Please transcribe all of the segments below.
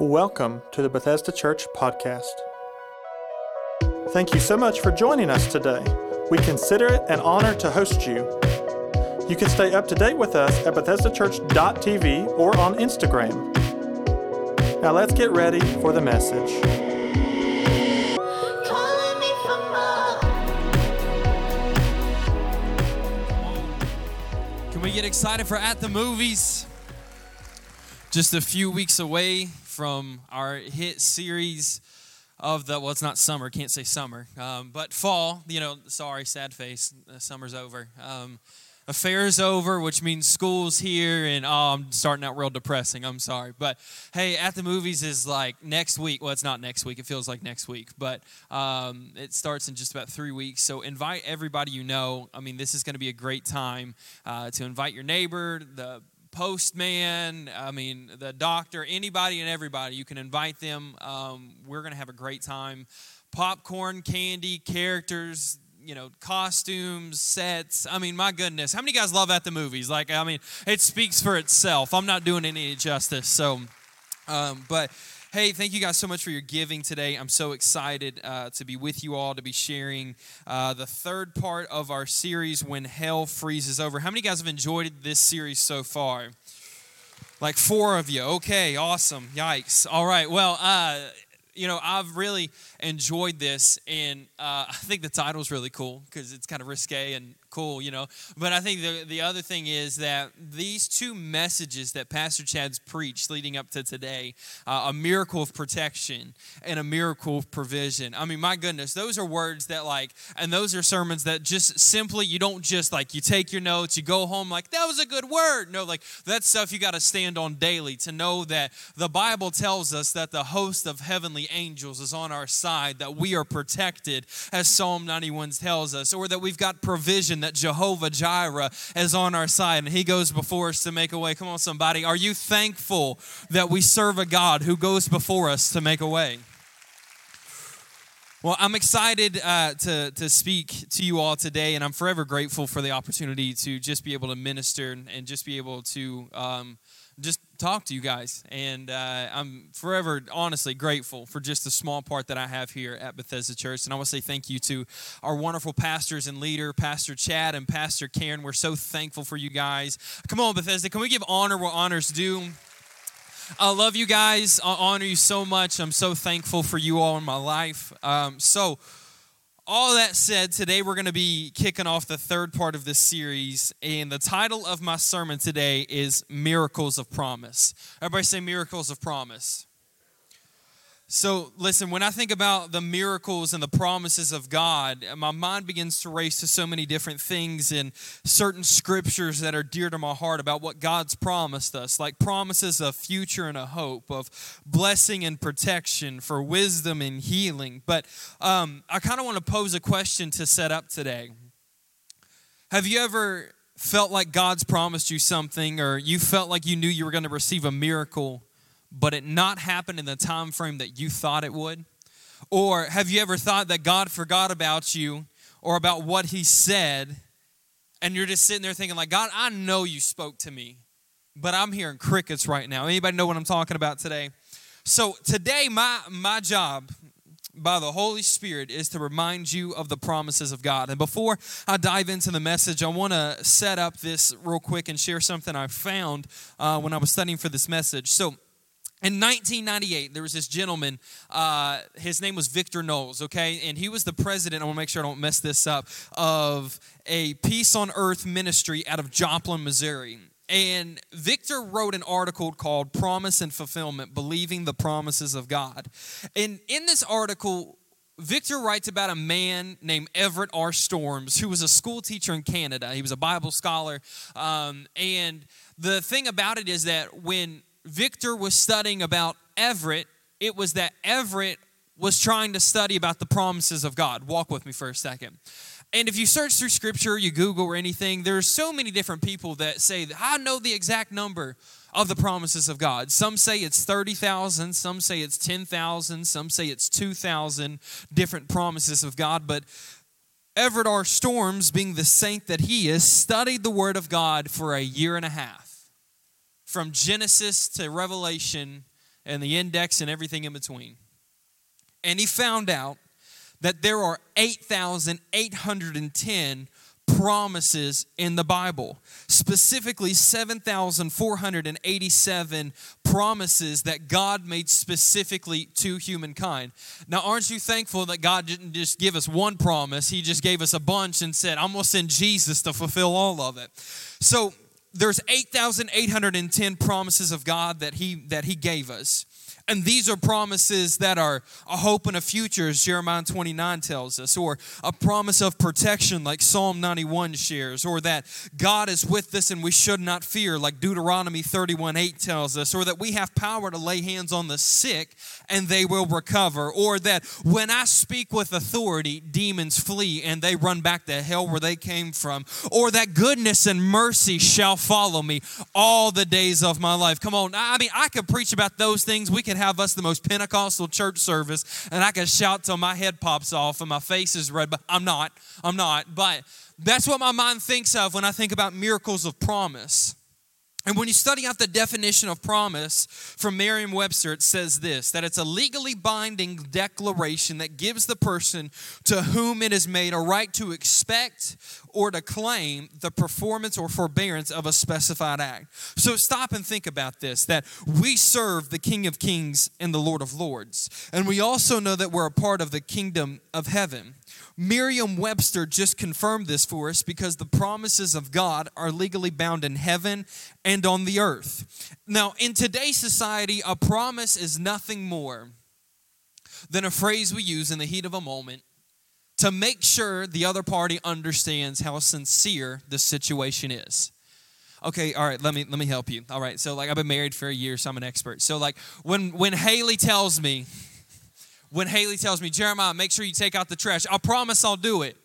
Welcome to the Bethesda Church podcast. Thank you so much for joining us today. We consider it an honor to host you. You can stay up to date with us at BethesdaChurch.tv or on Instagram. Now let's get ready for the message. Calling me for more. Can we get excited for At the Movies? Just a few weeks away from our hit series of the, well, it's not summer, can't say summer, um, but fall. You know, sorry, sad face, uh, summer's over. Um, affair's over, which means school's here, and oh, I'm starting out real depressing. I'm sorry. But hey, At the Movies is like next week. Well, it's not next week, it feels like next week, but um, it starts in just about three weeks. So invite everybody you know. I mean, this is going to be a great time uh, to invite your neighbor, the postman, I mean, the doctor, anybody and everybody. You can invite them. Um, we're going to have a great time. Popcorn, candy, characters, you know, costumes, sets. I mean, my goodness. How many guys love at the movies? Like, I mean, it speaks for itself. I'm not doing any justice. So, um, but hey, thank you guys so much for your giving today. I'm so excited uh, to be with you all, to be sharing uh, the third part of our series, When Hell Freezes Over. How many guys have enjoyed this series so far? Like four of you. Okay, awesome. Yikes. All right. Well, uh, you know, I've really enjoyed this, and uh, I think the title's really cool because it's kind of risque and cool, you know. But I think the, the other thing is that these two messages that Pastor Chad's preached leading up to today uh, a miracle of protection and a miracle of provision. I mean, my goodness, those are words that, like, and those are sermons that just simply, you don't just like, you take your notes, you go home, like, that was a good word. No, like, that's stuff you got to stand on daily to know that the Bible tells us that the host of heavenly angels is on our side, that we are protected, as Psalm 91 tells us, or that we've got provision, that Jehovah Jireh is on our side and he goes before us to make a way. Come on, somebody. Are you thankful that we serve a God who goes before us to make a way? Well, I'm excited uh, to, to speak to you all today, and I'm forever grateful for the opportunity to just be able to minister and just be able to um, just talk to you guys. And uh, I'm forever, honestly, grateful for just the small part that I have here at Bethesda Church. And I want to say thank you to our wonderful pastors and leader, Pastor Chad and Pastor Karen. We're so thankful for you guys. Come on, Bethesda, can we give honor where honor's due? I love you guys. I honor you so much. I'm so thankful for you all in my life. Um, so, all that said, today we're going to be kicking off the third part of this series. And the title of my sermon today is Miracles of Promise. Everybody say Miracles of Promise. So, listen, when I think about the miracles and the promises of God, my mind begins to race to so many different things and certain scriptures that are dear to my heart about what God's promised us, like promises of future and a hope, of blessing and protection, for wisdom and healing. But um, I kind of want to pose a question to set up today. Have you ever felt like God's promised you something, or you felt like you knew you were going to receive a miracle? But it not happened in the time frame that you thought it would? Or have you ever thought that God forgot about you or about what he said and you're just sitting there thinking like, "God, I know you spoke to me, but I'm hearing crickets right now." Anybody know what I'm talking about today? So, today my my job by the Holy Spirit is to remind you of the promises of God. And before I dive into the message, I want to set up this real quick and share something I found uh, when I was studying for this message. So, in 1998, there was this gentleman. Uh, his name was Victor Knowles, okay? And he was the president, I want to make sure I don't mess this up, of a Peace on Earth ministry out of Joplin, Missouri. And Victor wrote an article called Promise and Fulfillment Believing the Promises of God. And in this article, Victor writes about a man named Everett R. Storms, who was a school teacher in Canada. He was a Bible scholar. Um, and the thing about it is that when Victor was studying about Everett, it was that Everett was trying to study about the promises of God. Walk with me for a second. And if you search through scripture, you Google or anything, there's so many different people that say, I know the exact number of the promises of God. Some say it's 30,000, some say it's 10,000, some say it's 2,000 different promises of God. But Everett R. Storms, being the saint that he is, studied the Word of God for a year and a half from Genesis to Revelation and the index and everything in between. And he found out that there are 8,810 promises in the Bible, specifically 7,487 promises that God made specifically to humankind. Now, aren't you thankful that God didn't just give us one promise, He just gave us a bunch and said, I'm going to send Jesus to fulfill all of it. So, there's 8,810 promises of God that he that he gave us. And these are promises that are a hope and a future, as Jeremiah 29 tells us, or a promise of protection, like Psalm 91 shares, or that God is with us and we should not fear, like Deuteronomy 31 8 tells us, or that we have power to lay hands on the sick and they will recover, or that when I speak with authority, demons flee and they run back to hell where they came from, or that goodness and mercy shall follow me all the days of my life. Come on, I mean, I could preach about those things. We could have us the most Pentecostal church service, and I can shout till my head pops off and my face is red, but I'm not. I'm not. But that's what my mind thinks of when I think about miracles of promise. And when you study out the definition of promise from Merriam Webster, it says this that it's a legally binding declaration that gives the person to whom it is made a right to expect or to claim the performance or forbearance of a specified act. So stop and think about this that we serve the King of Kings and the Lord of Lords. And we also know that we're a part of the kingdom of heaven. Merriam Webster just confirmed this for us because the promises of God are legally bound in heaven and on the earth. Now, in today's society, a promise is nothing more than a phrase we use in the heat of a moment to make sure the other party understands how sincere the situation is okay all right let me let me help you all right so like i've been married for a year so i'm an expert so like when when haley tells me when Haley tells me, Jeremiah, make sure you take out the trash, I promise I'll do it.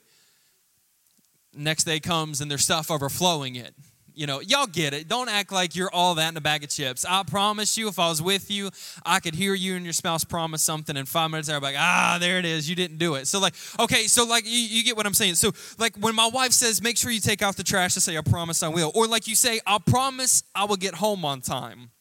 Next day comes and there's stuff overflowing it. You know, y'all get it. Don't act like you're all that in a bag of chips. I promise you, if I was with you, I could hear you and your spouse promise something, and five minutes, they're like, ah, there it is. You didn't do it. So, like, okay, so, like, you, you get what I'm saying. So, like, when my wife says, make sure you take out the trash, I say, I promise I will. Or, like, you say, I promise I will get home on time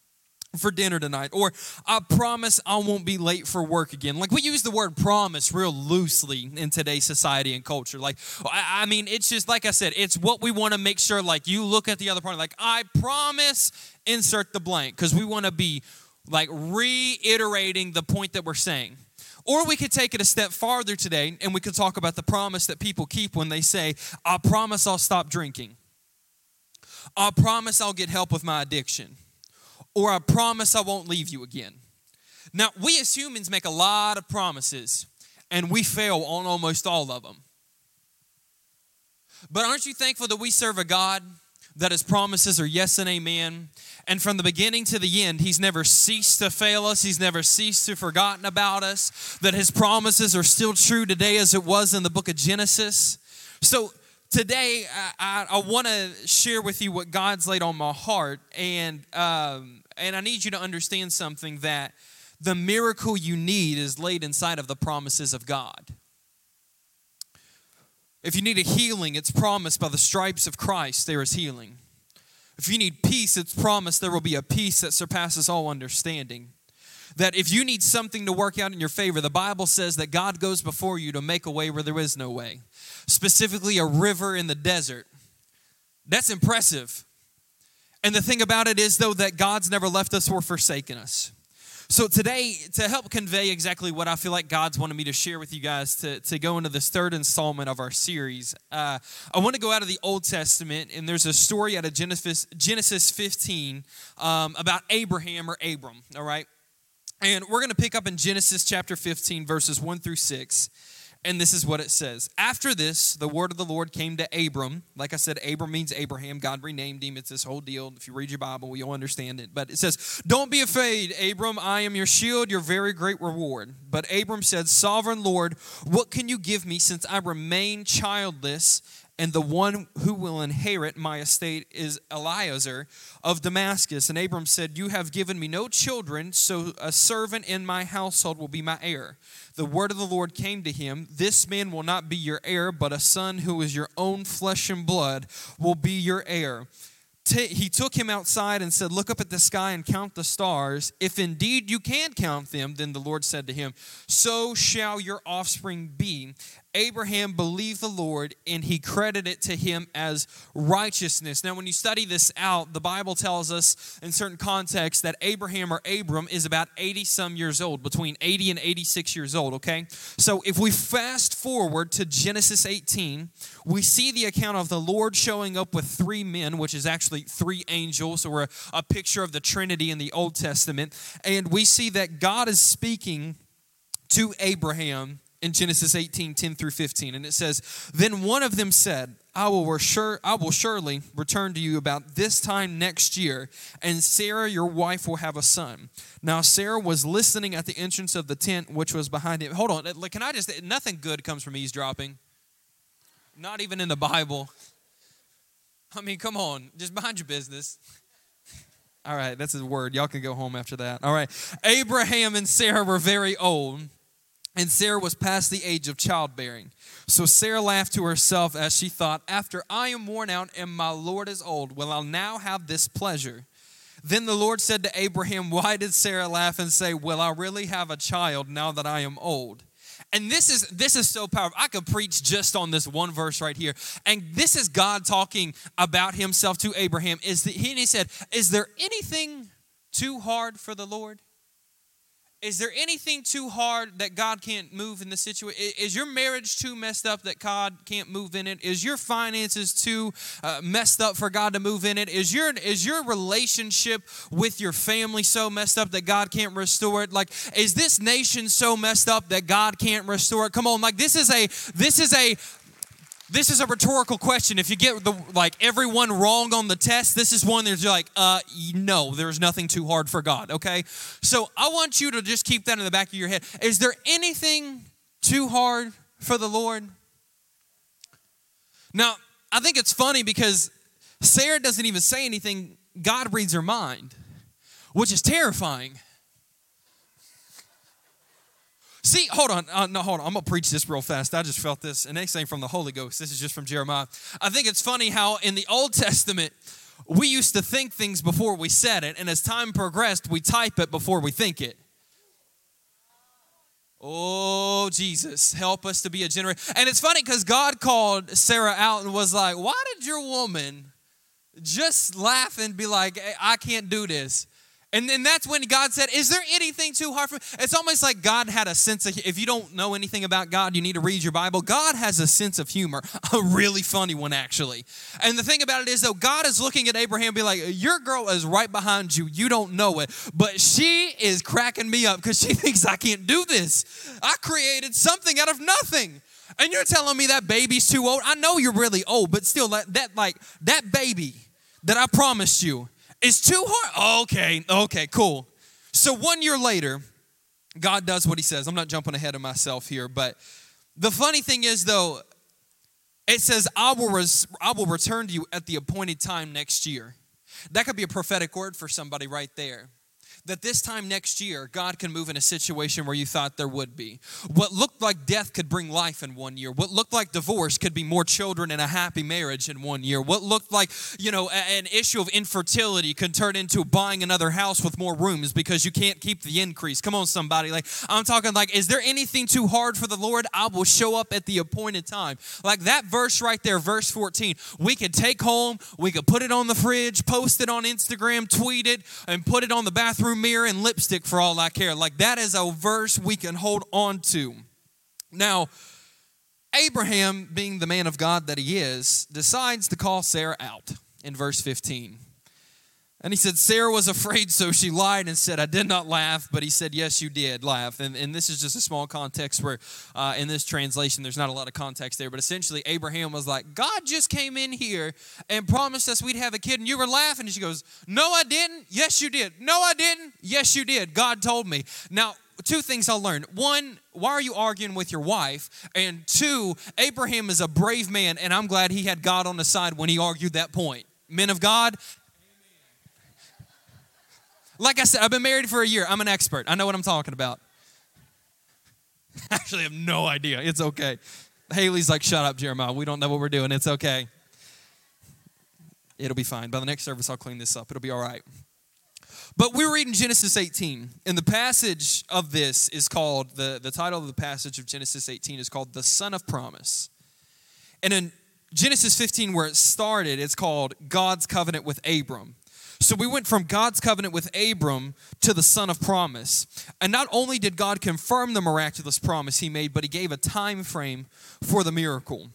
for dinner tonight or i promise i won't be late for work again. Like we use the word promise real loosely in today's society and culture. Like i, mean it's just like i said it's what we want to make sure like you look at the other party like i promise insert the blank because we want to be like reiterating the point that we're saying. Or we could take it a step farther today and we could talk about the promise that people keep when they say i promise i'll stop drinking. I promise i'll get help with my addiction or I promise I won't leave you again. Now, we as humans make a lot of promises and we fail on almost all of them. But aren't you thankful that we serve a God that his promises are yes and amen? And from the beginning to the end, he's never ceased to fail us. He's never ceased to forgotten about us. That his promises are still true today as it was in the book of Genesis. So today, I, I, I want to share with you what God's laid on my heart. And um, and I need you to understand something that the miracle you need is laid inside of the promises of God. If you need a healing, it's promised by the stripes of Christ, there is healing. If you need peace, it's promised there will be a peace that surpasses all understanding. That if you need something to work out in your favor, the Bible says that God goes before you to make a way where there is no way, specifically a river in the desert. That's impressive. And the thing about it is, though, that God's never left us or forsaken us. So, today, to help convey exactly what I feel like God's wanted me to share with you guys to, to go into this third installment of our series, uh, I want to go out of the Old Testament, and there's a story out of Genesis, Genesis 15 um, about Abraham or Abram, all right? And we're going to pick up in Genesis chapter 15, verses 1 through 6. And this is what it says. After this, the word of the Lord came to Abram. Like I said, Abram means Abraham. God renamed him. It's this whole deal. If you read your Bible, you'll understand it. But it says, Don't be afraid, Abram. I am your shield, your very great reward. But Abram said, Sovereign Lord, what can you give me since I remain childless? And the one who will inherit my estate is Eliezer of Damascus. And Abram said, You have given me no children, so a servant in my household will be my heir. The word of the Lord came to him This man will not be your heir, but a son who is your own flesh and blood will be your heir. he took him outside and said, Look up at the sky and count the stars. If indeed you can count them, then the Lord said to him, So shall your offspring be. Abraham believed the Lord and he credited it to him as righteousness. Now, when you study this out, the Bible tells us in certain contexts that Abraham or Abram is about 80 some years old, between 80 and 86 years old, okay? So if we fast forward to Genesis 18, we see the account of the Lord showing up with three men, which is actually three angels, or a, a picture of the Trinity in the Old Testament. And we see that God is speaking to Abraham in Genesis 18, 10 through 15. And it says, Then one of them said, I will, sure, I will surely return to you about this time next year, and Sarah, your wife, will have a son. Now, Sarah was listening at the entrance of the tent which was behind him. Hold on, can I just, nothing good comes from eavesdropping. Not even in the Bible. I mean, come on, just mind your business. All right, that's his word. Y'all can go home after that. All right. Abraham and Sarah were very old and Sarah was past the age of childbearing. So Sarah laughed to herself as she thought, After I am worn out and my Lord is old, will I now have this pleasure? Then the Lord said to Abraham, Why did Sarah laugh and say, Will I really have a child now that I am old? And this is this is so powerful. I could preach just on this one verse right here. And this is God talking about himself to Abraham. Is that he, he said, Is there anything too hard for the Lord? Is there anything too hard that God can't move in the situation? Is your marriage too messed up that God can't move in it? Is your finances too uh, messed up for God to move in it? Is your is your relationship with your family so messed up that God can't restore it? Like is this nation so messed up that God can't restore it? Come on, like this is a this is a this is a rhetorical question. If you get the like everyone wrong on the test, this is one that's like, uh, no, there's nothing too hard for God. Okay, so I want you to just keep that in the back of your head. Is there anything too hard for the Lord? Now, I think it's funny because Sarah doesn't even say anything. God reads her mind, which is terrifying. See, hold on. Uh, no, hold on. I'm going to preach this real fast. I just felt this. And next thing from the Holy Ghost. This is just from Jeremiah. I think it's funny how in the Old Testament, we used to think things before we said it. And as time progressed, we type it before we think it. Oh, Jesus, help us to be a generation. And it's funny because God called Sarah out and was like, Why did your woman just laugh and be like, I can't do this? And then that's when God said, Is there anything too hard for me? It's almost like God had a sense of, if you don't know anything about God, you need to read your Bible. God has a sense of humor, a really funny one, actually. And the thing about it is, though, God is looking at Abraham be like, Your girl is right behind you. You don't know it. But she is cracking me up because she thinks I can't do this. I created something out of nothing. And you're telling me that baby's too old? I know you're really old, but still, that, that like, that baby that I promised you, it's too hard. Okay, okay, cool. So one year later, God does what he says. I'm not jumping ahead of myself here, but the funny thing is, though, it says, I will, res- I will return to you at the appointed time next year. That could be a prophetic word for somebody right there that this time next year, God can move in a situation where you thought there would be. What looked like death could bring life in one year. What looked like divorce could be more children and a happy marriage in one year. What looked like, you know, an issue of infertility could turn into buying another house with more rooms because you can't keep the increase. Come on, somebody. Like, I'm talking like, is there anything too hard for the Lord? I will show up at the appointed time. Like that verse right there, verse 14, we could take home, we could put it on the fridge, post it on Instagram, tweet it, and put it on the bathroom bathroom mirror and lipstick for all I care. Like that is a verse we can hold on to. Now, Abraham, being the man of God that he is, decides to call Sarah out in verse 15. And he said, Sarah was afraid, so she lied and said, I did not laugh. But he said, Yes, you did laugh. And, and this is just a small context where, uh, in this translation, there's not a lot of context there. But essentially, Abraham was like, God just came in here and promised us we'd have a kid, and you were laughing. And she goes, No, I didn't. Yes, you did. No, I didn't. Yes, you did. God told me. Now, two things I learned. One, why are you arguing with your wife? And two, Abraham is a brave man, and I'm glad he had God on the side when he argued that point. Men of God, like I said, I've been married for a year. I'm an expert. I know what I'm talking about. Actually, I have no idea. It's okay. Haley's like, shut up, Jeremiah. We don't know what we're doing. It's okay. It'll be fine. By the next service, I'll clean this up. It'll be all right. But we're reading Genesis 18, and the passage of this is called the, the title of the passage of Genesis 18 is called The Son of Promise. And in Genesis 15, where it started, it's called God's covenant with Abram. So we went from God's covenant with Abram to the son of promise. And not only did God confirm the miraculous promise he made, but he gave a time frame for the miracle.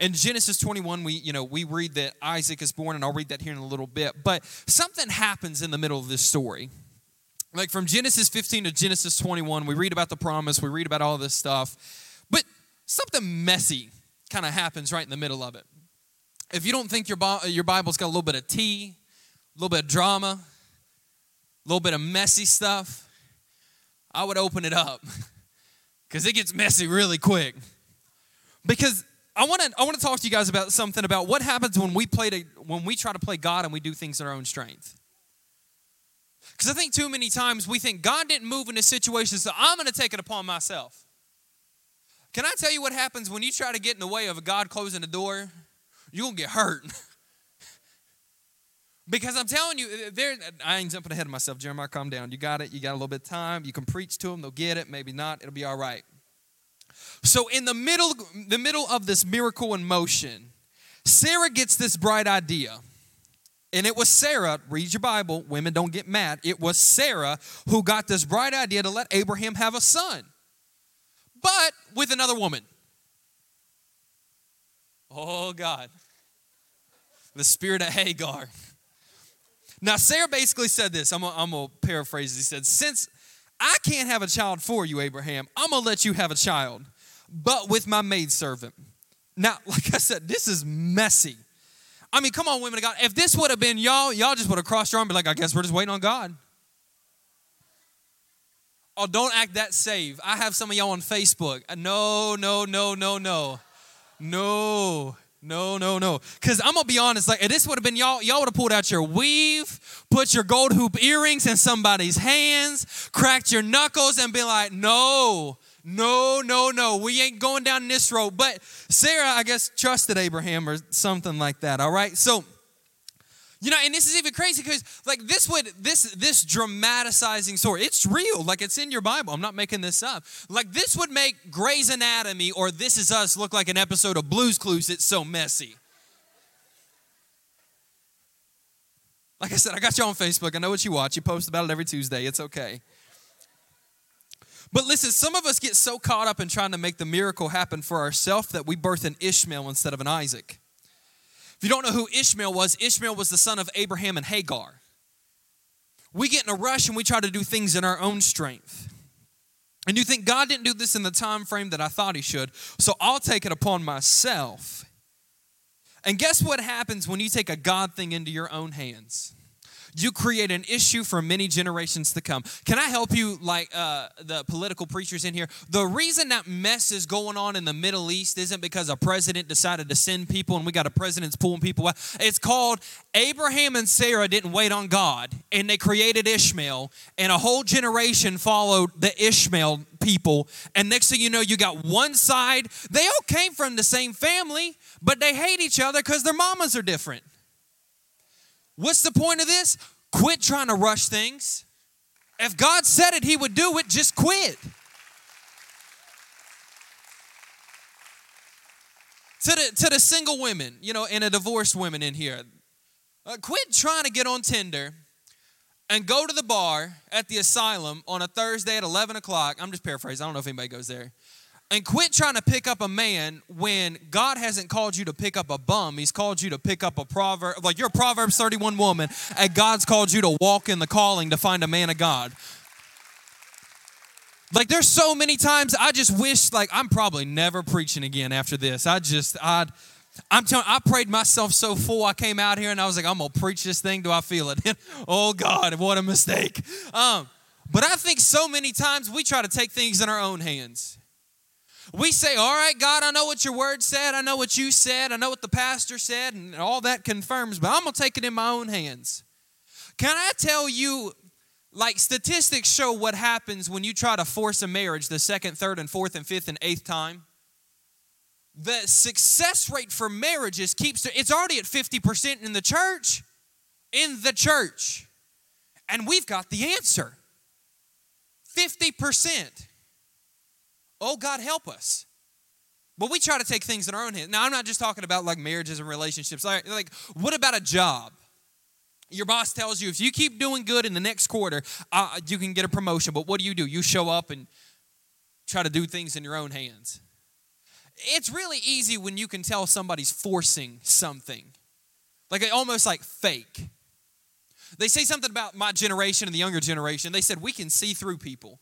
In Genesis 21, we, you know, we read that Isaac is born, and I'll read that here in a little bit. But something happens in the middle of this story. Like from Genesis 15 to Genesis 21, we read about the promise, we read about all this stuff. But something messy kind of happens right in the middle of it. If you don't think your, your Bible's got a little bit of tea, a little bit of drama, a little bit of messy stuff, I would open it up because it gets messy really quick. Because I want to I want to talk to you guys about something about what happens when we play to, when we try to play God and we do things in our own strength. Because I think too many times we think God didn't move in this situation, so I'm going to take it upon myself. Can I tell you what happens when you try to get in the way of a God closing the door? You're going to get hurt. Because I'm telling you, uh, there I ain't jumping ahead of myself. Jeremiah, calm down. You got it. You got a little bit of time. You can preach to them. They'll get it. Maybe not. It'll be all right. So in the middle, the middle of this miracle in motion, Sarah gets this bright idea. And it was Sarah, read your Bible, women don't get mad. It was Sarah who got this bright idea to let Abraham have a son, but with another woman. Oh, God. The spirit of Hagar. Now, Sarah basically said this. I'm going to paraphrase. He said, Since I can't have a child for you, Abraham, I'm going to let you have a child, but with my maidservant. Now, like I said, this is messy. I mean, come on, women of God. If this would have been y'all, y'all just would have crossed your arm and be like, I guess we're just waiting on God. Oh, don't act that saved. I have some of y'all on Facebook. No, no, no, no, no. No. No, no, no. Because I'm gonna be honest, like this would have been y'all, y'all would have pulled out your weave, put your gold hoop earrings in somebody's hands, cracked your knuckles, and be like, no, no, no, no, we ain't going down this road. But Sarah, I guess, trusted Abraham or something like that. All right. So you know, and this is even crazy because like this would this this dramatizing story, it's real. Like it's in your Bible. I'm not making this up. Like this would make Grey's Anatomy or This Is Us look like an episode of Blue's Clues. It's so messy. Like I said, I got you on Facebook. I know what you watch. You post about it every Tuesday. It's okay. But listen, some of us get so caught up in trying to make the miracle happen for ourselves that we birth an Ishmael instead of an Isaac. If you don't know who Ishmael was, Ishmael was the son of Abraham and Hagar. We get in a rush and we try to do things in our own strength. And you think God didn't do this in the time frame that I thought he should, so I'll take it upon myself. And guess what happens when you take a God thing into your own hands? You create an issue for many generations to come. Can I help you, like uh, the political preachers in here? The reason that mess is going on in the Middle East isn't because a president decided to send people and we got a president's pulling people out. It's called Abraham and Sarah didn't wait on God and they created Ishmael, and a whole generation followed the Ishmael people. And next thing you know, you got one side, they all came from the same family, but they hate each other because their mamas are different. What's the point of this? Quit trying to rush things. If God said it, He would do it, just quit. To the, to the single women, you know, and the divorced women in here, uh, quit trying to get on Tinder and go to the bar at the asylum on a Thursday at 11 o'clock. I'm just paraphrasing, I don't know if anybody goes there and quit trying to pick up a man when God hasn't called you to pick up a bum. He's called you to pick up a proverb, like you're a Proverbs 31 woman, and God's called you to walk in the calling to find a man of God. Like there's so many times I just wish like I'm probably never preaching again after this. I just I I'm telling I prayed myself so full I came out here and I was like I'm going to preach this thing do I feel it? oh god, what a mistake. Um but I think so many times we try to take things in our own hands. We say, All right, God, I know what your word said. I know what you said. I know what the pastor said, and all that confirms, but I'm going to take it in my own hands. Can I tell you, like statistics show what happens when you try to force a marriage the second, third, and fourth, and fifth, and eighth time? the success rate for marriages keeps it's already at 50% in the church in the church and we've got the answer 50% oh god help us. But we try to take things in our own hands. Now i'm not just talking about like marriages and relationships. Like, what about a job? Your boss tells you if you keep doing good in the next quarter uh, you can get a promotion. But what do you do? You show up and try to do things in your own hands. It's really easy when you can tell somebody's forcing something, like almost like fake. They say something about my generation and the younger generation. They said we can see through people,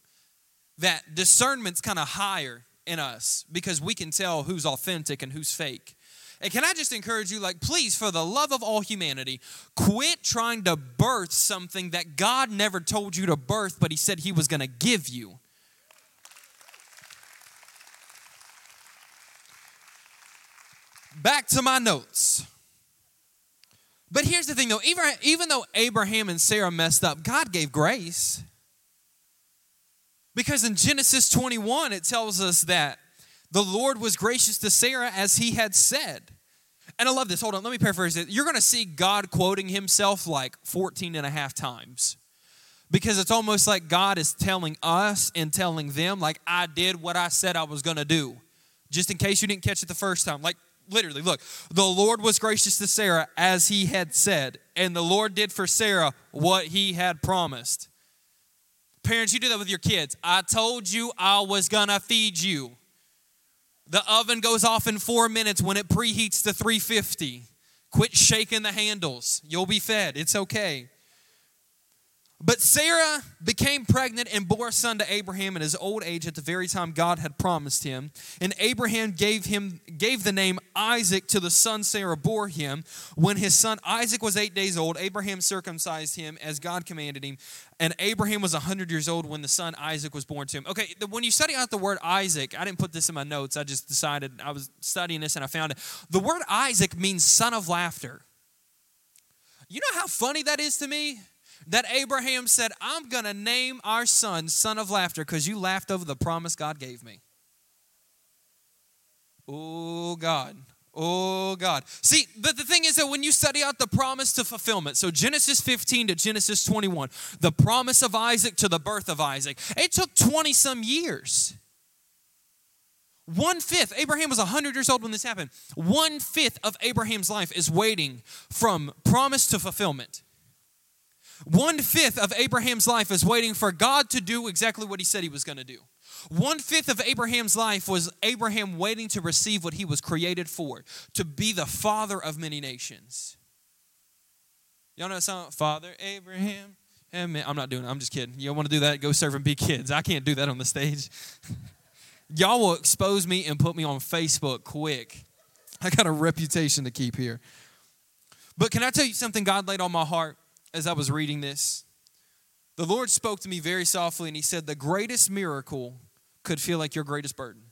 that discernment's kind of higher in us because we can tell who's authentic and who's fake. And can I just encourage you, like, please, for the love of all humanity, quit trying to birth something that God never told you to birth, but He said He was going to give you. back to my notes. But here's the thing though, even, even though Abraham and Sarah messed up, God gave grace. Because in Genesis 21, it tells us that the Lord was gracious to Sarah as he had said. And I love this. Hold on, let me paraphrase it. You're going to see God quoting himself like 14 and a half times. Because it's almost like God is telling us and telling them, like, I did what I said I was going to do. Just in case you didn't catch it the first time. Like, literally, look, the Lord was gracious to Sarah as he had said, and the Lord did for Sarah what he had promised. Parents, you do that with your kids. I told you I was gonna feed you. The oven goes off in four minutes when it preheats to 350. Quit shaking the handles. You'll be fed. It's okay. But Sarah became pregnant and bore a son to Abraham in his old age at the very time God had promised him. And Abraham gave him gave the name Isaac to the son Sarah bore him. When his son Isaac was 8 days old, Abraham circumcised him as God commanded him. And Abraham was 100 years old when the son Isaac was born to him. Okay, when you study out the word Isaac, I didn't put this in my notes. I just decided I was studying this and I found it. The word Isaac means son of laughter. You know how funny that is to me? That Abraham said, I'm going to name our son Son of Laughter because you laughed over the promise God gave me. Oh, God. Oh, God. See, but the thing is that when you study out the promise to fulfillment, so Genesis 15 to Genesis 21, the promise of Isaac to the birth of Isaac, it took 20 some years. One fifth, Abraham was 100 years old when this happened. One fifth of Abraham's life is waiting from promise to fulfillment. One fifth of Abraham's life is waiting for God to do exactly what he said he was going to do. One fifth of Abraham's life was Abraham waiting to receive what he was created for, to be the father of many nations. Y'all know that song, Father Abraham? I'm not doing it. I'm just kidding. Y'all want to do that? Go serve and be kids. I can't do that on the stage. Y'all will expose me and put me on Facebook quick. I got a reputation to keep here. But can I tell you something God laid on my heart? As I was reading this, the Lord spoke to me very softly and He said, The greatest miracle could feel like your greatest burden.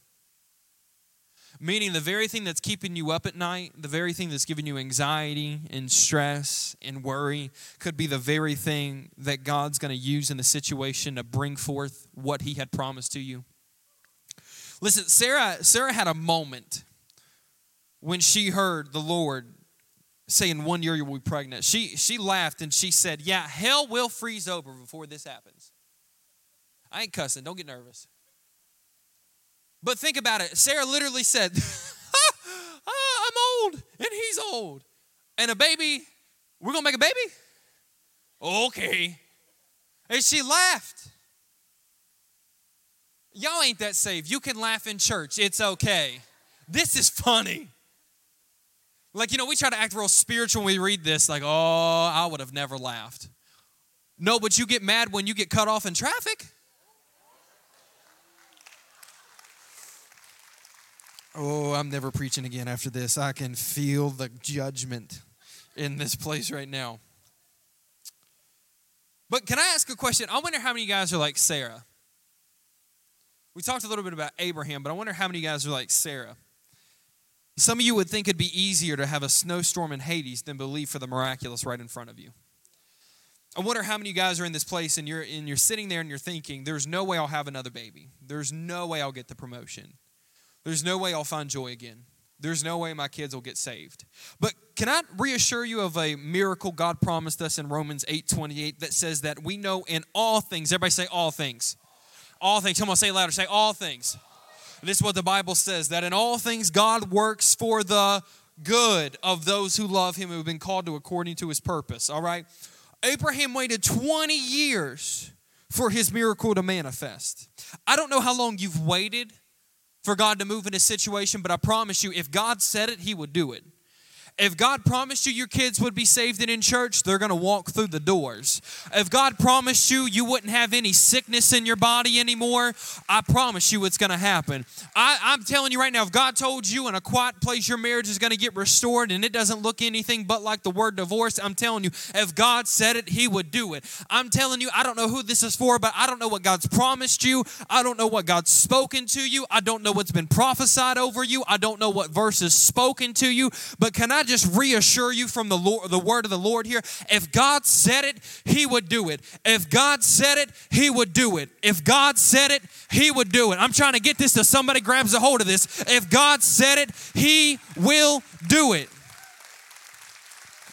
Meaning, the very thing that's keeping you up at night, the very thing that's giving you anxiety and stress and worry, could be the very thing that God's going to use in the situation to bring forth what He had promised to you. Listen, Sarah, Sarah had a moment when she heard the Lord say in one year you will be pregnant. She, she laughed and she said, Yeah, hell will freeze over before this happens. I ain't cussing, don't get nervous. But think about it. Sarah literally said, ah, I'm old and he's old. And a baby, we're going to make a baby? Okay. And she laughed. Y'all ain't that safe. You can laugh in church, it's okay. This is funny. Like, you know, we try to act real spiritual when we read this, like, oh, I would have never laughed. No, but you get mad when you get cut off in traffic. Oh, I'm never preaching again after this. I can feel the judgment in this place right now. But can I ask a question? I wonder how many guys are like Sarah. We talked a little bit about Abraham, but I wonder how many guys are like Sarah. Some of you would think it'd be easier to have a snowstorm in Hades than believe for the miraculous right in front of you. I wonder how many of you guys are in this place and you're and you're sitting there and you're thinking, there's no way I'll have another baby. There's no way I'll get the promotion. There's no way I'll find joy again. there's no way my kids will get saved. But can I reassure you of a miracle God promised us in Romans 8 28 that says that we know in all things, everybody say all things. All things. Come on, say louder. Say all things. This is what the Bible says that in all things God works for the good of those who love him who have been called to according to his purpose. All right? Abraham waited 20 years for his miracle to manifest. I don't know how long you've waited for God to move in a situation, but I promise you, if God said it, He would do it. If God promised you your kids would be saved and in church, they're going to walk through the doors. If God promised you you wouldn't have any sickness in your body anymore, I promise you it's going to happen. I, am telling you right now, if God told you in a quiet place your marriage is going to get restored and it doesn't look anything but like the word divorce, I'm telling you, if God said it, He would do it. I'm telling you, I don't know who this is for, but I don't know what God's promised you. I don't know what God's spoken to you. I don't know what's been prophesied over you. I don't know what verse is spoken to you. But can I I just reassure you from the Lord, the word of the Lord here? If God said it, He would do it. If God said it, He would do it. If God said it, He would do it. I'm trying to get this to somebody grabs a hold of this. If God said it, He will do it.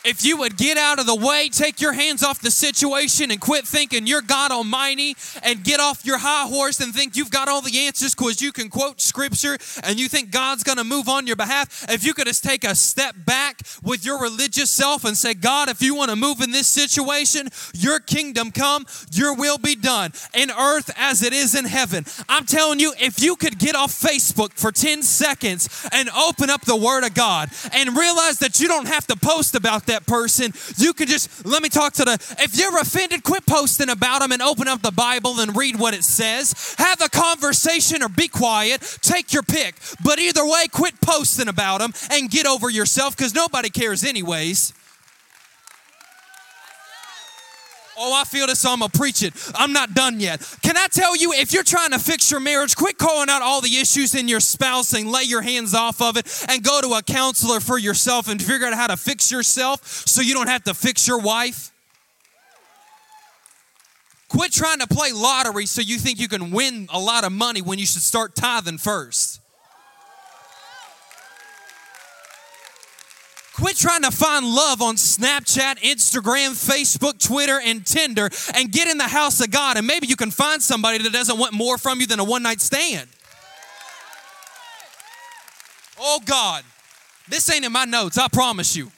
If you would get out of the way, take your hands off the situation and quit thinking you're God Almighty and get off your high horse and think you've got all the answers because you can quote scripture and you think God's going to move on your behalf. If you could just take a step back with your religious self and say, God, if you want to move in this situation, your kingdom come, your will be done in earth as it is in heaven. I'm telling you, if you could get off Facebook for 10 seconds and open up the Word of God and realize that you don't have to post about that person. You can just, let me talk to the, if you're offended, quit posting about them and open up the Bible and read what it says. Have a conversation or be quiet. Take your pick. But either way, quit posting about them and get over yourself because nobody cares, anyways. Oh, I feel this, so I'm gonna preach it. I'm not done yet. Can I tell you, if you're trying to fix your marriage, quit calling out all the issues in your spouse and lay your hands off of it and go to a counselor for yourself and figure out how to fix yourself so you don't have to fix your wife. Quit trying to play lottery so you think you can win a lot of money when you should start tithing first. Quit trying to find love on Snapchat, Instagram, Facebook, Twitter, and Tinder and get in the house of God. And maybe you can find somebody that doesn't want more from you than a one night stand. Oh, God. This ain't in my notes, I promise you.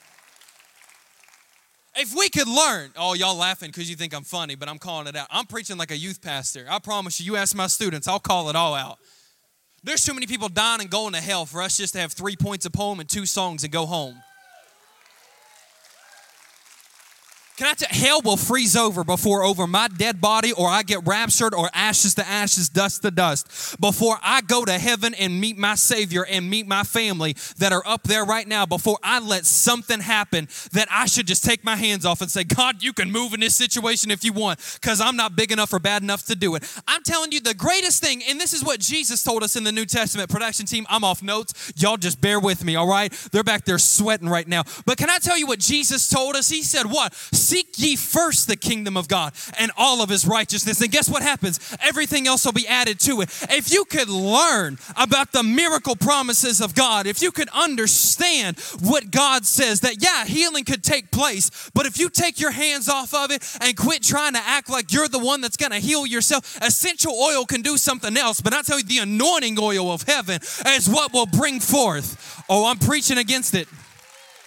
If we could learn, oh, y'all laughing because you think I'm funny, but I'm calling it out. I'm preaching like a youth pastor. I promise you, you ask my students, I'll call it all out. There's too many people dying and going to hell for us just to have three points of poem and two songs and go home. Can I tell hell will freeze over before over my dead body or I get raptured or ashes to ashes, dust to dust. Before I go to heaven and meet my Savior and meet my family that are up there right now, before I let something happen that I should just take my hands off and say, God, you can move in this situation if you want, because I'm not big enough or bad enough to do it. I'm telling you the greatest thing, and this is what Jesus told us in the New Testament production team. I'm off notes. Y'all just bear with me, all right? They're back there sweating right now. But can I tell you what Jesus told us? He said, What? Seek ye first the kingdom of God and all of his righteousness. And guess what happens? Everything else will be added to it. If you could learn about the miracle promises of God, if you could understand what God says, that yeah, healing could take place, but if you take your hands off of it and quit trying to act like you're the one that's going to heal yourself, essential oil can do something else. But I tell you, the anointing oil of heaven is what will bring forth. Oh, I'm preaching against it.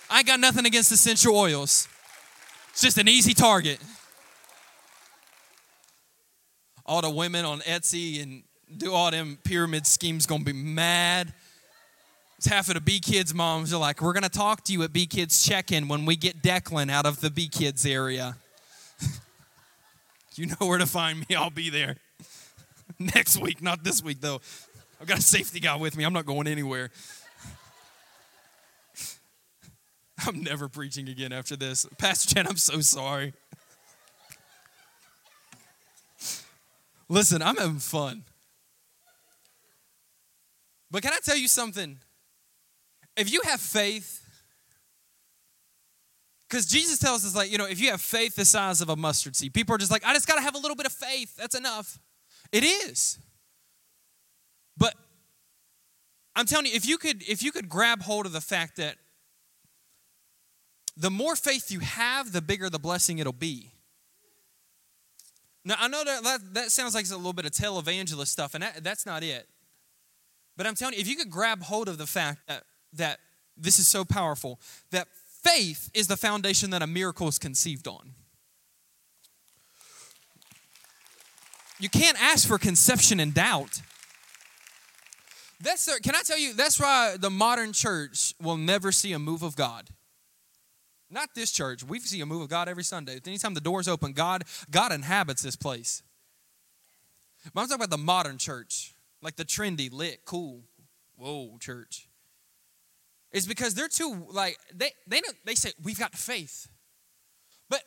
I got nothing against essential oils. It's just an easy target. All the women on Etsy and do all them pyramid schemes gonna be mad. It's half of the B Kids moms are like, we're gonna talk to you at B Kids check-in when we get Declan out of the B Kids area. you know where to find me, I'll be there. Next week, not this week though. I've got a safety guy with me. I'm not going anywhere. I'm never preaching again after this. Pastor Jen, I'm so sorry. Listen, I'm having fun. But can I tell you something? If you have faith, because Jesus tells us, like, you know, if you have faith the size of a mustard seed, people are just like, I just got to have a little bit of faith. That's enough. It is. But I'm telling you, if you could, if you could grab hold of the fact that the more faith you have, the bigger the blessing it'll be. Now, I know that that, that sounds like it's a little bit of televangelist stuff, and that, that's not it. But I'm telling you, if you could grab hold of the fact that, that this is so powerful, that faith is the foundation that a miracle is conceived on. You can't ask for conception and doubt. That's the, can I tell you, that's why the modern church will never see a move of God. Not this church. We see a move of God every Sunday. Anytime the doors open, God, God inhabits this place. But I'm talking about the modern church, like the trendy, lit, cool, whoa church. It's because they're too like they they don't, they say we've got faith. But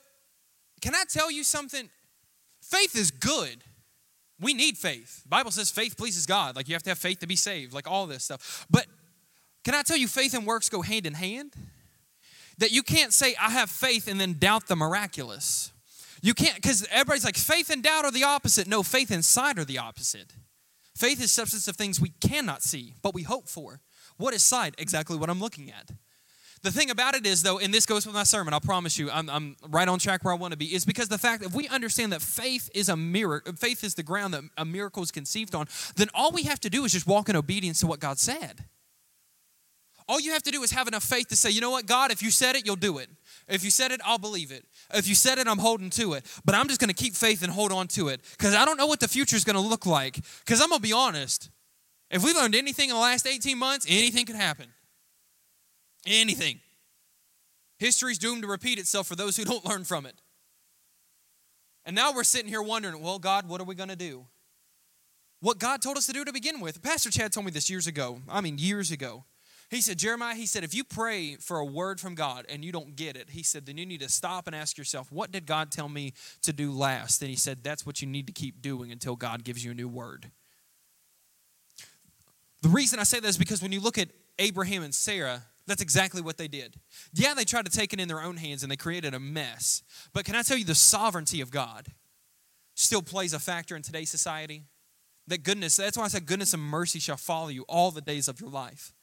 can I tell you something? Faith is good. We need faith. The Bible says faith pleases God. Like you have to have faith to be saved, like all this stuff. But can I tell you faith and works go hand in hand? That you can't say, I have faith and then doubt the miraculous. You can't, because everybody's like, faith and doubt are the opposite. No, faith and sight are the opposite. Faith is substance of things we cannot see, but we hope for. What is sight? Exactly what I'm looking at. The thing about it is, though, and this goes with my sermon, I'll promise you, I'm, I'm right on track where I want to be, is because the fact that if we understand that faith is a miracle, faith is the ground that a miracle is conceived on, then all we have to do is just walk in obedience to what God said. All you have to do is have enough faith to say, you know what, God, if you said it, you'll do it. If you said it, I'll believe it. If you said it, I'm holding to it. But I'm just going to keep faith and hold on to it because I don't know what the future is going to look like. Because I'm going to be honest. If we learned anything in the last 18 months, anything could happen. Anything. History's doomed to repeat itself for those who don't learn from it. And now we're sitting here wondering, well, God, what are we going to do? What God told us to do to begin with. Pastor Chad told me this years ago. I mean, years ago. He said, Jeremiah, he said, if you pray for a word from God and you don't get it, he said, then you need to stop and ask yourself, what did God tell me to do last? And he said, that's what you need to keep doing until God gives you a new word. The reason I say that is because when you look at Abraham and Sarah, that's exactly what they did. Yeah, they tried to take it in their own hands and they created a mess. But can I tell you, the sovereignty of God still plays a factor in today's society? That goodness, that's why I said goodness and mercy shall follow you all the days of your life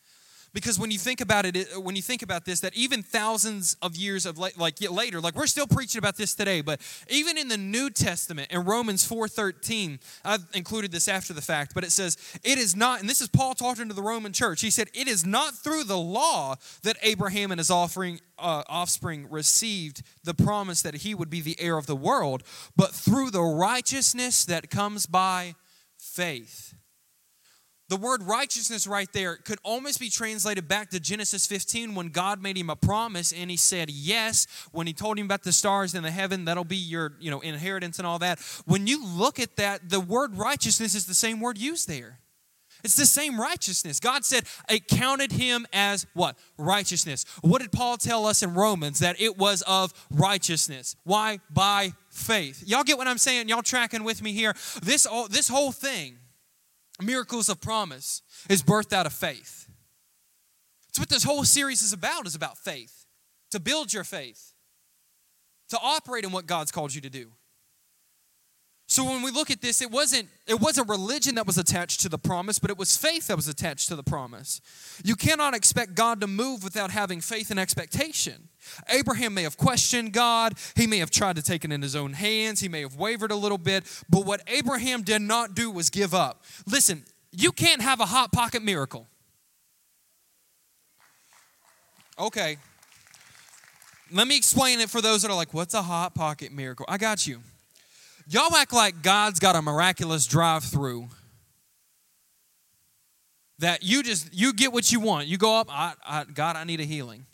because when you think about it when you think about this that even thousands of years of like later like we're still preaching about this today but even in the new testament in romans 4.13 i've included this after the fact but it says it is not and this is paul talking to the roman church. He said it is not through the law that abraham and his offering uh, offspring received the promise that he would be the heir of the world but through the righteousness that comes by faith the word righteousness right there could almost be translated back to Genesis 15 when God made him a promise and he said yes when he told him about the stars in the heaven that'll be your you know inheritance and all that. When you look at that the word righteousness is the same word used there. It's the same righteousness. God said it counted him as what? Righteousness. What did Paul tell us in Romans? That it was of righteousness. Why? By faith. Y'all get what I'm saying? Y'all tracking with me here? This, all, this whole thing miracles of promise is birthed out of faith. It's what this whole series is about is about faith. To build your faith. To operate in what God's called you to do. So when we look at this, it wasn't it wasn't religion that was attached to the promise, but it was faith that was attached to the promise. You cannot expect God to move without having faith and expectation. Abraham may have questioned God, he may have tried to take it in his own hands, he may have wavered a little bit, but what Abraham did not do was give up. Listen, you can't have a hot pocket miracle. Okay. Let me explain it for those that are like, what's a hot pocket miracle? I got you. Y'all act like God's got a miraculous drive through that you just you get what you want. You go up, I, I, God, I need a healing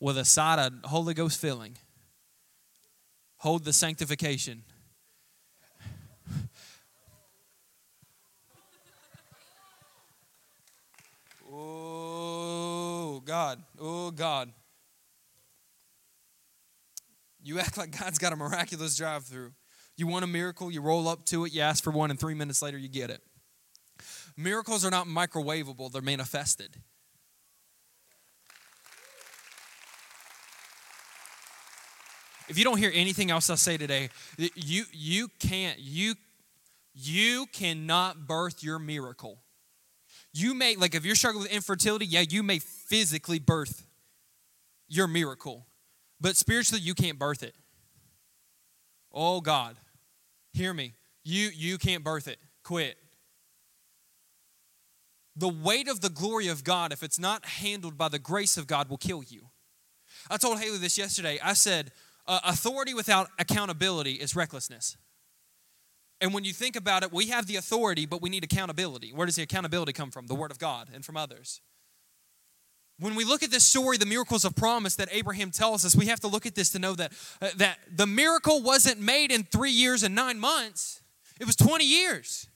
with a side of Holy Ghost filling. Hold the sanctification. Oh God, oh God. You act like God's got a miraculous drive through. You want a miracle, you roll up to it, you ask for one, and three minutes later you get it. Miracles are not microwavable, they're manifested. If you don't hear anything else I say today, you you can't you you cannot birth your miracle. You may, like, if you're struggling with infertility, yeah, you may physically birth your miracle, but spiritually, you can't birth it. Oh, God, hear me. You, you can't birth it. Quit. The weight of the glory of God, if it's not handled by the grace of God, will kill you. I told Haley this yesterday. I said, uh, authority without accountability is recklessness. And when you think about it, we have the authority, but we need accountability. Where does the accountability come from? The Word of God and from others. When we look at this story, the miracles of promise that Abraham tells us, we have to look at this to know that, uh, that the miracle wasn't made in three years and nine months, it was 20 years.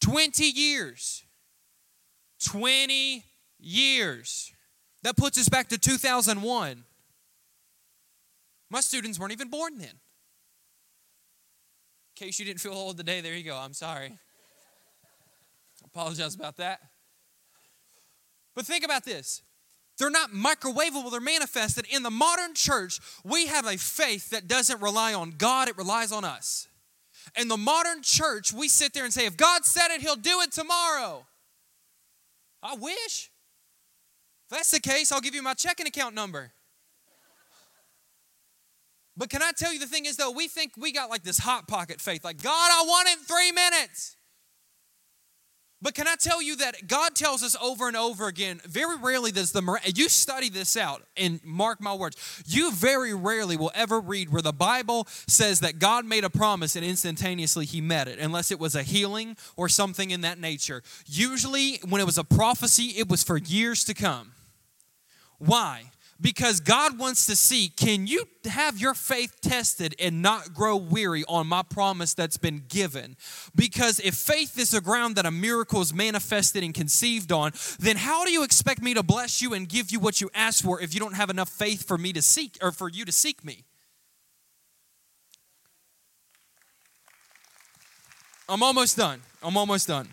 20 years. 20 years. That puts us back to 2001. My students weren't even born then. In case you didn't feel old today, there you go. I'm sorry. Apologize about that. But think about this. They're not microwavable, they're manifested. In the modern church, we have a faith that doesn't rely on God, it relies on us. In the modern church, we sit there and say, if God said it, He'll do it tomorrow. I wish. If that's the case, I'll give you my checking account number. But can I tell you the thing is, though, we think we got like this hot pocket faith, like, God, I want it in three minutes. But can I tell you that God tells us over and over again, very rarely does the, you study this out and mark my words, you very rarely will ever read where the Bible says that God made a promise and instantaneously he met it, unless it was a healing or something in that nature. Usually, when it was a prophecy, it was for years to come. Why? Because God wants to see can you have your faith tested and not grow weary on my promise that's been given? Because if faith is the ground that a miracle is manifested and conceived on, then how do you expect me to bless you and give you what you ask for if you don't have enough faith for me to seek or for you to seek me? I'm almost done. I'm almost done.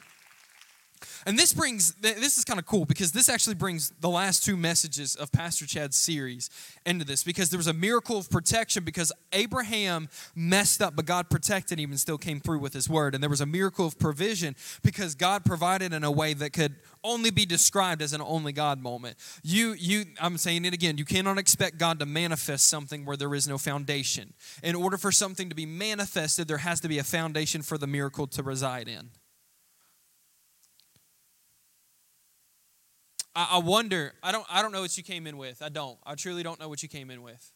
And this brings, this is kind of cool because this actually brings the last two messages of Pastor Chad's series into this because there was a miracle of protection because Abraham messed up, but God protected him and still came through with his word. And there was a miracle of provision because God provided in a way that could only be described as an only God moment. You, you, I'm saying it again, you cannot expect God to manifest something where there is no foundation. In order for something to be manifested, there has to be a foundation for the miracle to reside in. I, I wonder, I don't, I don't know what you came in with. I don't. I truly don't know what you came in with.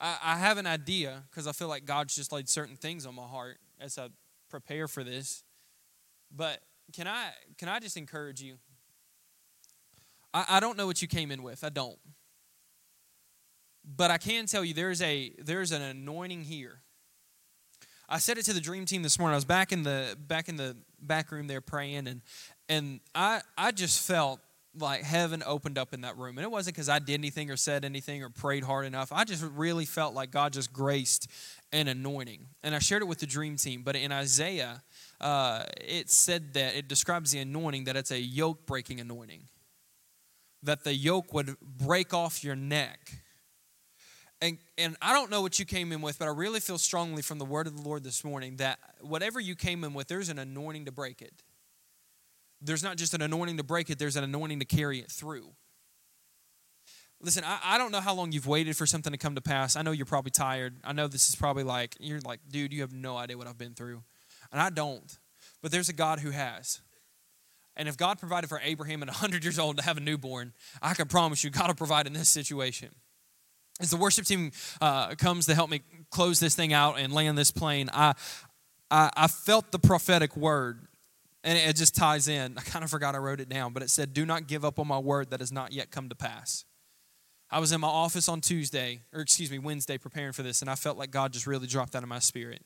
I, I have an idea because I feel like God's just laid certain things on my heart as I prepare for this. But can I can I just encourage you? I, I don't know what you came in with. I don't. But I can tell you there's a there's an anointing here. I said it to the dream team this morning. I was back in the back in the back room there praying and and I, I just felt like heaven opened up in that room. And it wasn't because I did anything or said anything or prayed hard enough. I just really felt like God just graced an anointing. And I shared it with the dream team. But in Isaiah, uh, it said that it describes the anointing that it's a yoke breaking anointing, that the yoke would break off your neck. And, and I don't know what you came in with, but I really feel strongly from the word of the Lord this morning that whatever you came in with, there's an anointing to break it there's not just an anointing to break it, there's an anointing to carry it through. Listen, I, I don't know how long you've waited for something to come to pass. I know you're probably tired. I know this is probably like, you're like, dude, you have no idea what I've been through. And I don't. But there's a God who has. And if God provided for Abraham at 100 years old to have a newborn, I can promise you God will provide in this situation. As the worship team uh, comes to help me close this thing out and land this plane, I, I, I felt the prophetic word and it just ties in. I kind of forgot I wrote it down, but it said, Do not give up on my word that has not yet come to pass. I was in my office on Tuesday, or excuse me, Wednesday, preparing for this, and I felt like God just really dropped that in my spirit.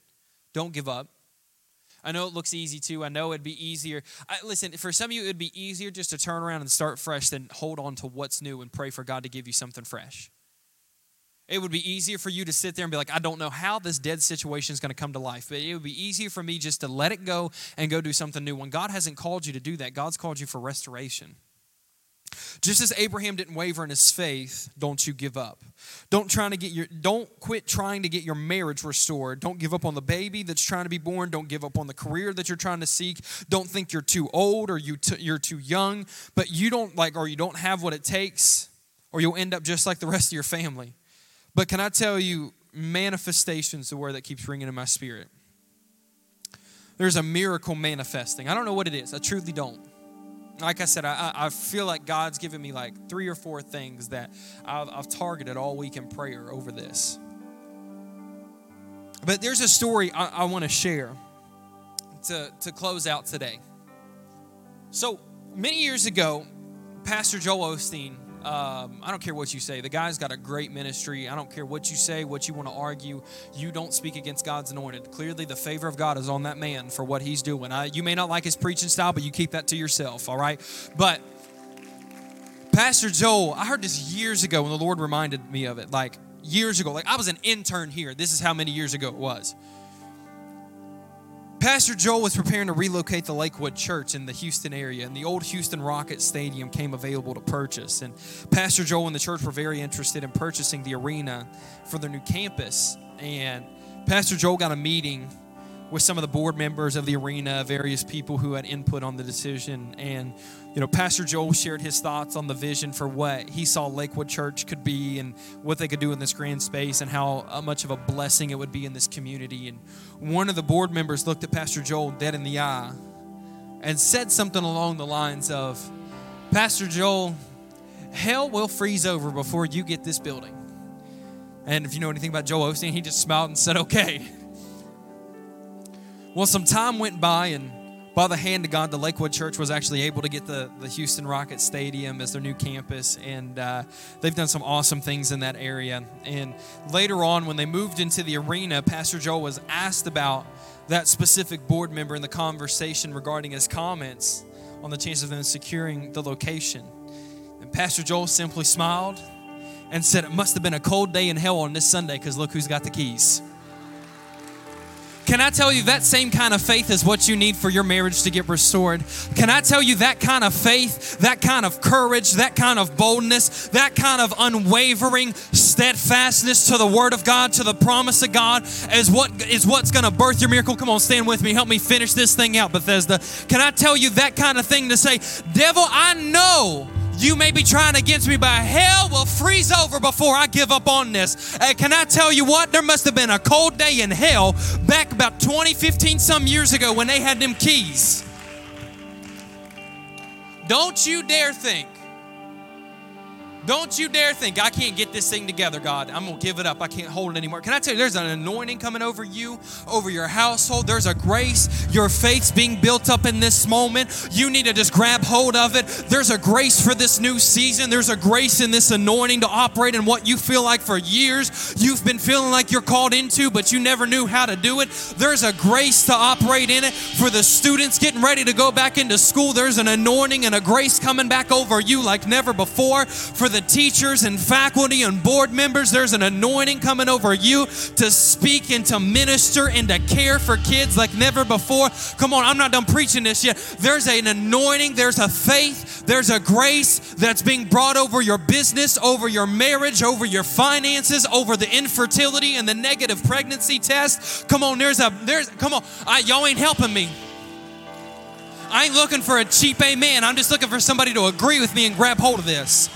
Don't give up. I know it looks easy too. I know it'd be easier. I, listen, for some of you, it'd be easier just to turn around and start fresh than hold on to what's new and pray for God to give you something fresh. It would be easier for you to sit there and be like, I don't know how this dead situation is going to come to life, but it would be easier for me just to let it go and go do something new. When God hasn't called you to do that, God's called you for restoration. Just as Abraham didn't waver in his faith, don't you give up. Don't try to get your don't quit trying to get your marriage restored. Don't give up on the baby that's trying to be born. Don't give up on the career that you're trying to seek. Don't think you're too old or you t- you're too young, but you don't like or you don't have what it takes or you'll end up just like the rest of your family. But can I tell you manifestations the word that keeps ringing in my spirit. There's a miracle manifesting. I don't know what it is. I truly don't like I said, I, I feel like God's given me like three or four things that I've, I've targeted all week in prayer over this. But there's a story I, I want to share to, to close out today. So, many years ago, Pastor Joel Osteen um, I don't care what you say. The guy's got a great ministry. I don't care what you say, what you want to argue. You don't speak against God's anointed. Clearly, the favor of God is on that man for what he's doing. I, you may not like his preaching style, but you keep that to yourself, all right? But Pastor Joel, I heard this years ago when the Lord reminded me of it. Like years ago, like I was an intern here. This is how many years ago it was. Pastor Joel was preparing to relocate the Lakewood Church in the Houston area, and the old Houston Rocket Stadium came available to purchase. And Pastor Joel and the church were very interested in purchasing the arena for their new campus. And Pastor Joel got a meeting with some of the board members of the arena, various people who had input on the decision. And, you know, Pastor Joel shared his thoughts on the vision for what he saw Lakewood Church could be and what they could do in this grand space and how uh, much of a blessing it would be in this community. And one of the board members looked at Pastor Joel dead in the eye and said something along the lines of, Pastor Joel, hell will freeze over before you get this building. And if you know anything about Joel Osteen, he just smiled and said, okay. Well, some time went by, and by the hand of God, the Lakewood Church was actually able to get the, the Houston Rocket Stadium as their new campus, and uh, they've done some awesome things in that area. And later on, when they moved into the arena, Pastor Joel was asked about that specific board member in the conversation regarding his comments on the chance of them securing the location. And Pastor Joel simply smiled and said, It must have been a cold day in hell on this Sunday because look who's got the keys. Can I tell you that same kind of faith is what you need for your marriage to get restored? Can I tell you that kind of faith, that kind of courage, that kind of boldness, that kind of unwavering steadfastness to the word of God, to the promise of God is what is what's going to birth your miracle? Come on, stand with me. Help me finish this thing out, Bethesda. Can I tell you that kind of thing to say, "Devil, I know you may be trying against me, but hell will freeze over before I give up on this. Uh, can I tell you what? There must have been a cold day in hell back about 20, 15 some years ago when they had them keys. Don't you dare think don't you dare think I can't get this thing together, God. I'm going to give it up. I can't hold it anymore. Can I tell you, there's an anointing coming over you, over your household. There's a grace. Your faith's being built up in this moment. You need to just grab hold of it. There's a grace for this new season. There's a grace in this anointing to operate in what you feel like for years you've been feeling like you're called into, but you never knew how to do it. There's a grace to operate in it for the students getting ready to go back into school. There's an anointing and a grace coming back over you like never before for the the teachers and faculty and board members, there's an anointing coming over you to speak and to minister and to care for kids like never before. Come on, I'm not done preaching this yet. There's an anointing, there's a faith, there's a grace that's being brought over your business, over your marriage, over your finances, over the infertility and the negative pregnancy test. Come on, there's a there's come on, I, y'all ain't helping me. I ain't looking for a cheap amen. I'm just looking for somebody to agree with me and grab hold of this.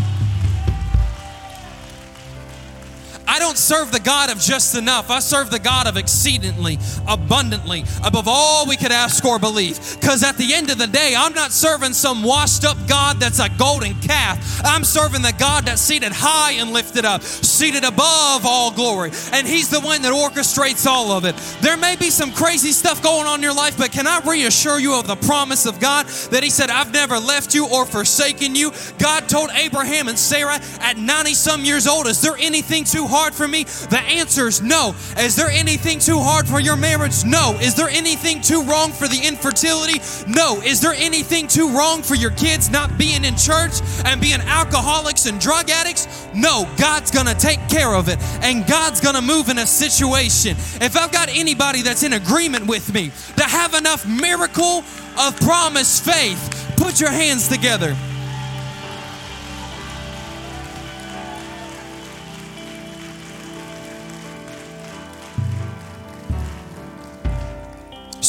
I don't serve the God of just enough. I serve the God of exceedingly, abundantly, above all we could ask or believe. Because at the end of the day, I'm not serving some washed up God that's a golden calf. I'm serving the God that's seated high and lifted up, seated above all glory. And He's the one that orchestrates all of it. There may be some crazy stuff going on in your life, but can I reassure you of the promise of God that He said, I've never left you or forsaken you? God told Abraham and Sarah at 90 some years old, Is there anything too hard? Hard for me? The answer is no. Is there anything too hard for your marriage? No. Is there anything too wrong for the infertility? No. Is there anything too wrong for your kids not being in church and being alcoholics and drug addicts? No. God's going to take care of it and God's going to move in a situation. If I've got anybody that's in agreement with me to have enough miracle of promise faith, put your hands together.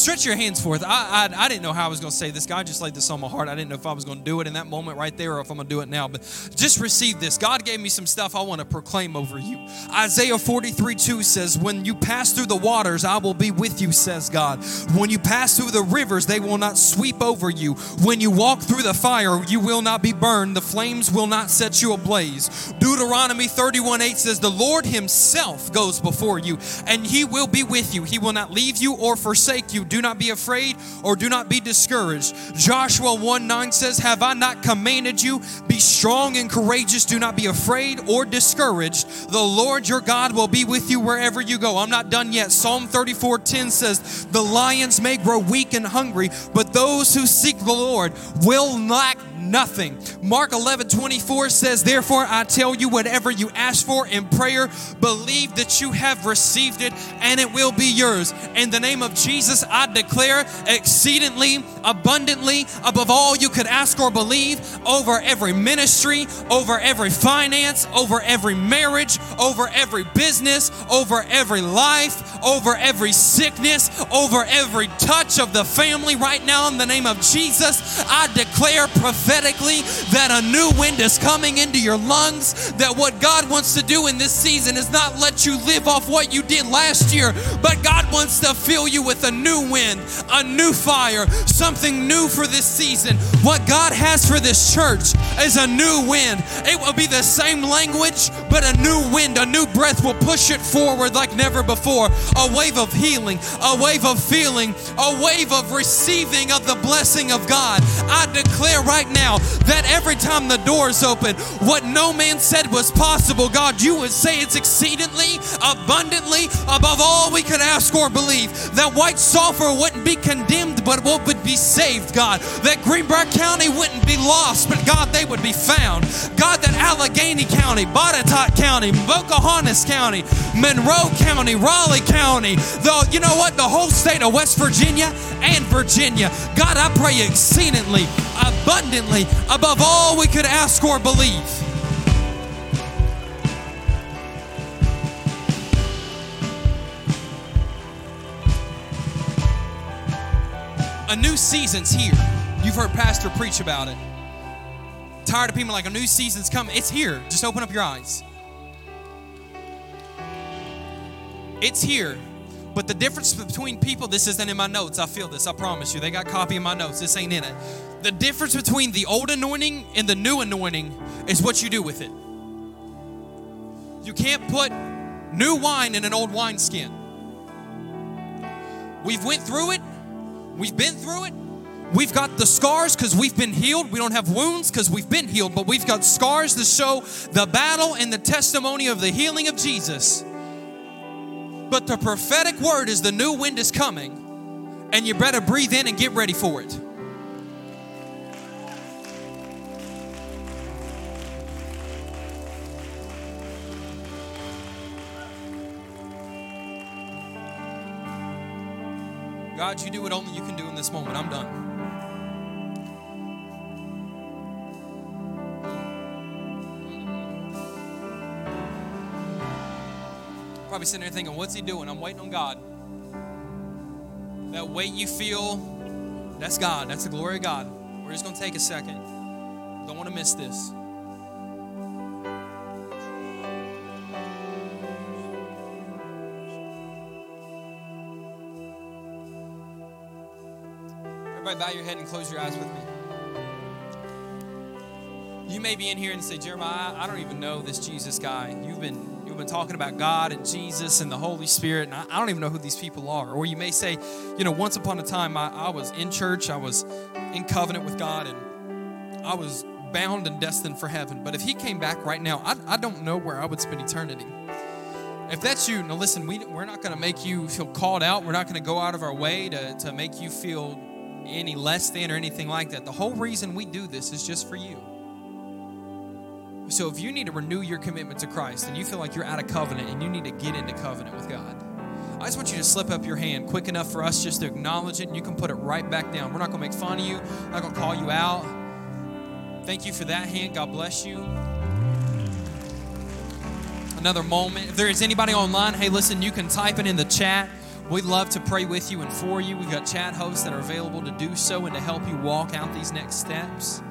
Stretch your hands forth. I, I, I didn't know how I was going to say this. God just laid this on my heart. I didn't know if I was going to do it in that moment right there or if I'm going to do it now. But just receive this. God gave me some stuff I want to proclaim over you. Isaiah 43 2 says, When you pass through the waters, I will be with you, says God. When you pass through the rivers, they will not sweep over you. When you walk through the fire, you will not be burned. The flames will not set you ablaze. Deuteronomy 31 8 says, The Lord Himself goes before you, and He will be with you. He will not leave you or forsake you. Do not be afraid or do not be discouraged. Joshua 1 9 says, Have I not commanded you? Be strong and courageous. Do not be afraid or discouraged. The Lord your God will be with you wherever you go. I'm not done yet. Psalm 34 10 says, The lions may grow weak and hungry, but those who seek the Lord will lack nothing. Mark 11 24 says, Therefore I tell you, whatever you ask for in prayer, believe that you have received it and it will be yours. In the name of Jesus, I declare exceedingly, abundantly, above all you could ask or believe, over every ministry, over every finance, over every marriage, over every business, over every life, over every sickness, over every touch of the family right now in the name of Jesus. I declare prophetically that a new wind is coming into your lungs, that what God wants to do in this season is not let you live off what you did last year, but God wants to fill you with a new wind, a new fire, something new for this season. What God has for this church is a new wind. It will be the same language, but a new wind, a new breath will push it forward like never before. A wave of healing, a wave of feeling, a wave of receiving of the blessing of God. I declare right now that every time the doors open, what no man said was possible, God, you would say it's exceedingly, abundantly, above all we could ask or believe. That White Sulphur wouldn't be condemned, but what would be saved, God. That Greenbrier County wouldn't be lost, but God, they would be found. God, that Alleghany County, Botetourt County, Pocahontas County, Monroe County, Raleigh County, the you know what, the whole state of West Virginia and Virginia. God, I pray exceedingly, abundantly, above all we could ask or believe. A new season's here. You've heard Pastor preach about it. Tired of people like a new season's coming. It's here. Just open up your eyes. It's here. But the difference between people, this isn't in my notes. I feel this. I promise you. They got copy of my notes. This ain't in it. The difference between the old anointing and the new anointing is what you do with it. You can't put new wine in an old wineskin. We've went through it. We've been through it. We've got the scars because we've been healed. We don't have wounds because we've been healed, but we've got scars to show the battle and the testimony of the healing of Jesus. But the prophetic word is the new wind is coming, and you better breathe in and get ready for it. God, you do what only you can do in this moment. I'm done. Probably sitting there thinking, what's he doing? I'm waiting on God. That weight you feel, that's God. That's the glory of God. We're just going to take a second. Don't want to miss this. Everybody, bow your head and close your eyes with me. You may be in here and say, Jeremiah, I don't even know this Jesus guy. You've been been talking about God and Jesus and the Holy Spirit, and I, don't even know who these people are. Or you may say, you know, once upon a time I, I was in church, I was in covenant with God, and I was bound and destined for heaven. But if He came back right now, I, I don't know where I would spend eternity. If that's you, now listen, we, we're not going to make you feel called out. We're not going to go out of our way to, to make you feel any less than or anything like that. The whole reason we do this is just for you. So if you need to renew your commitment to Christ and you feel like you're out of covenant and you need to get into covenant with God, I just want you to slip up your hand quick enough for us just to acknowledge it and you can put it right back down. We're not going to make fun of you, I'm not going to call you out. Thank you for that hand. God bless you. Another moment. If there is anybody online, hey, listen, you can type it in the chat We'd love to pray with you and for you. We've got chat hosts that are available to do so and to help you walk out these next steps.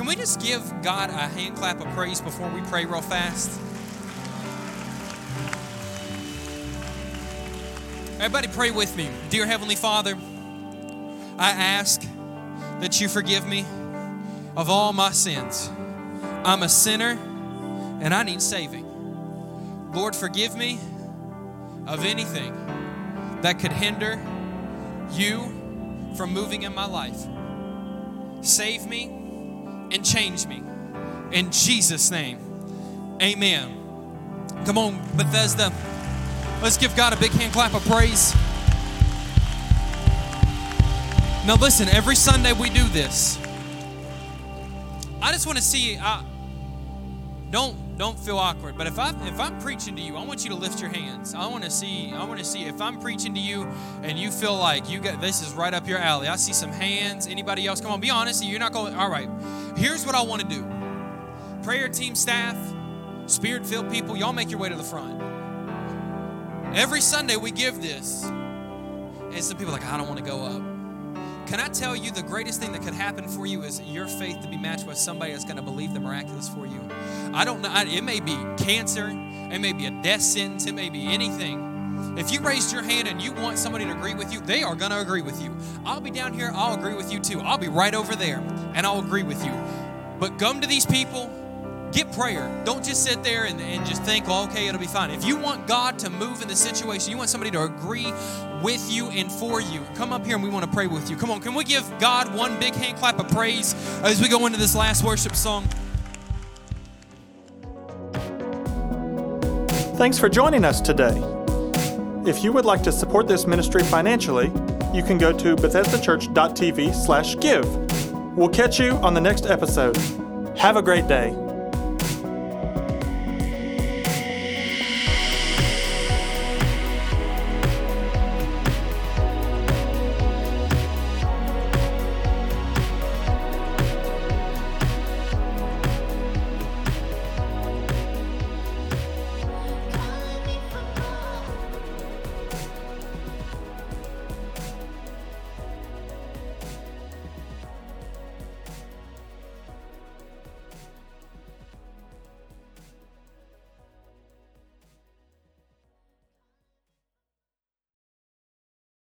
Can we just give God a hand clap of praise before we pray real fast? Everybody, pray with me. Dear Heavenly Father, I ask that you forgive me of all my sins. I'm a sinner and I need saving. Lord, forgive me of anything that could hinder you from moving in my life. Save me and change me. In Jesus' name, amen. Come on, Bethesda. Let's give God a big hand clap of praise. Now, listen, every Sunday we do this. I just want to see. Uh, don't don't feel awkward. But if I if I'm preaching to you, I want you to lift your hands. I want to see. I want to see if I'm preaching to you and you feel like you got this is right up your alley. I see some hands. Anybody else? Come on, be honest. You're not going. All right. Here's what I want to do. Prayer team staff, spirit filled people, y'all make your way to the front. Every Sunday we give this, and some people like, I don't want to go up. Can I tell you the greatest thing that could happen for you is your faith to be matched with somebody that's going to believe the miraculous for you? I don't know. It may be cancer, it may be a death sentence, it may be anything. If you raised your hand and you want somebody to agree with you, they are going to agree with you. I'll be down here, I'll agree with you too. I'll be right over there and I'll agree with you. But come to these people, Get prayer. Don't just sit there and, and just think, well, okay, it'll be fine. If you want God to move in the situation, you want somebody to agree with you and for you, come up here and we want to pray with you. Come on, can we give God one big hand clap of praise as we go into this last worship song? Thanks for joining us today. If you would like to support this ministry financially, you can go to bethesdachurch.tv/give. We'll catch you on the next episode. Have a great day.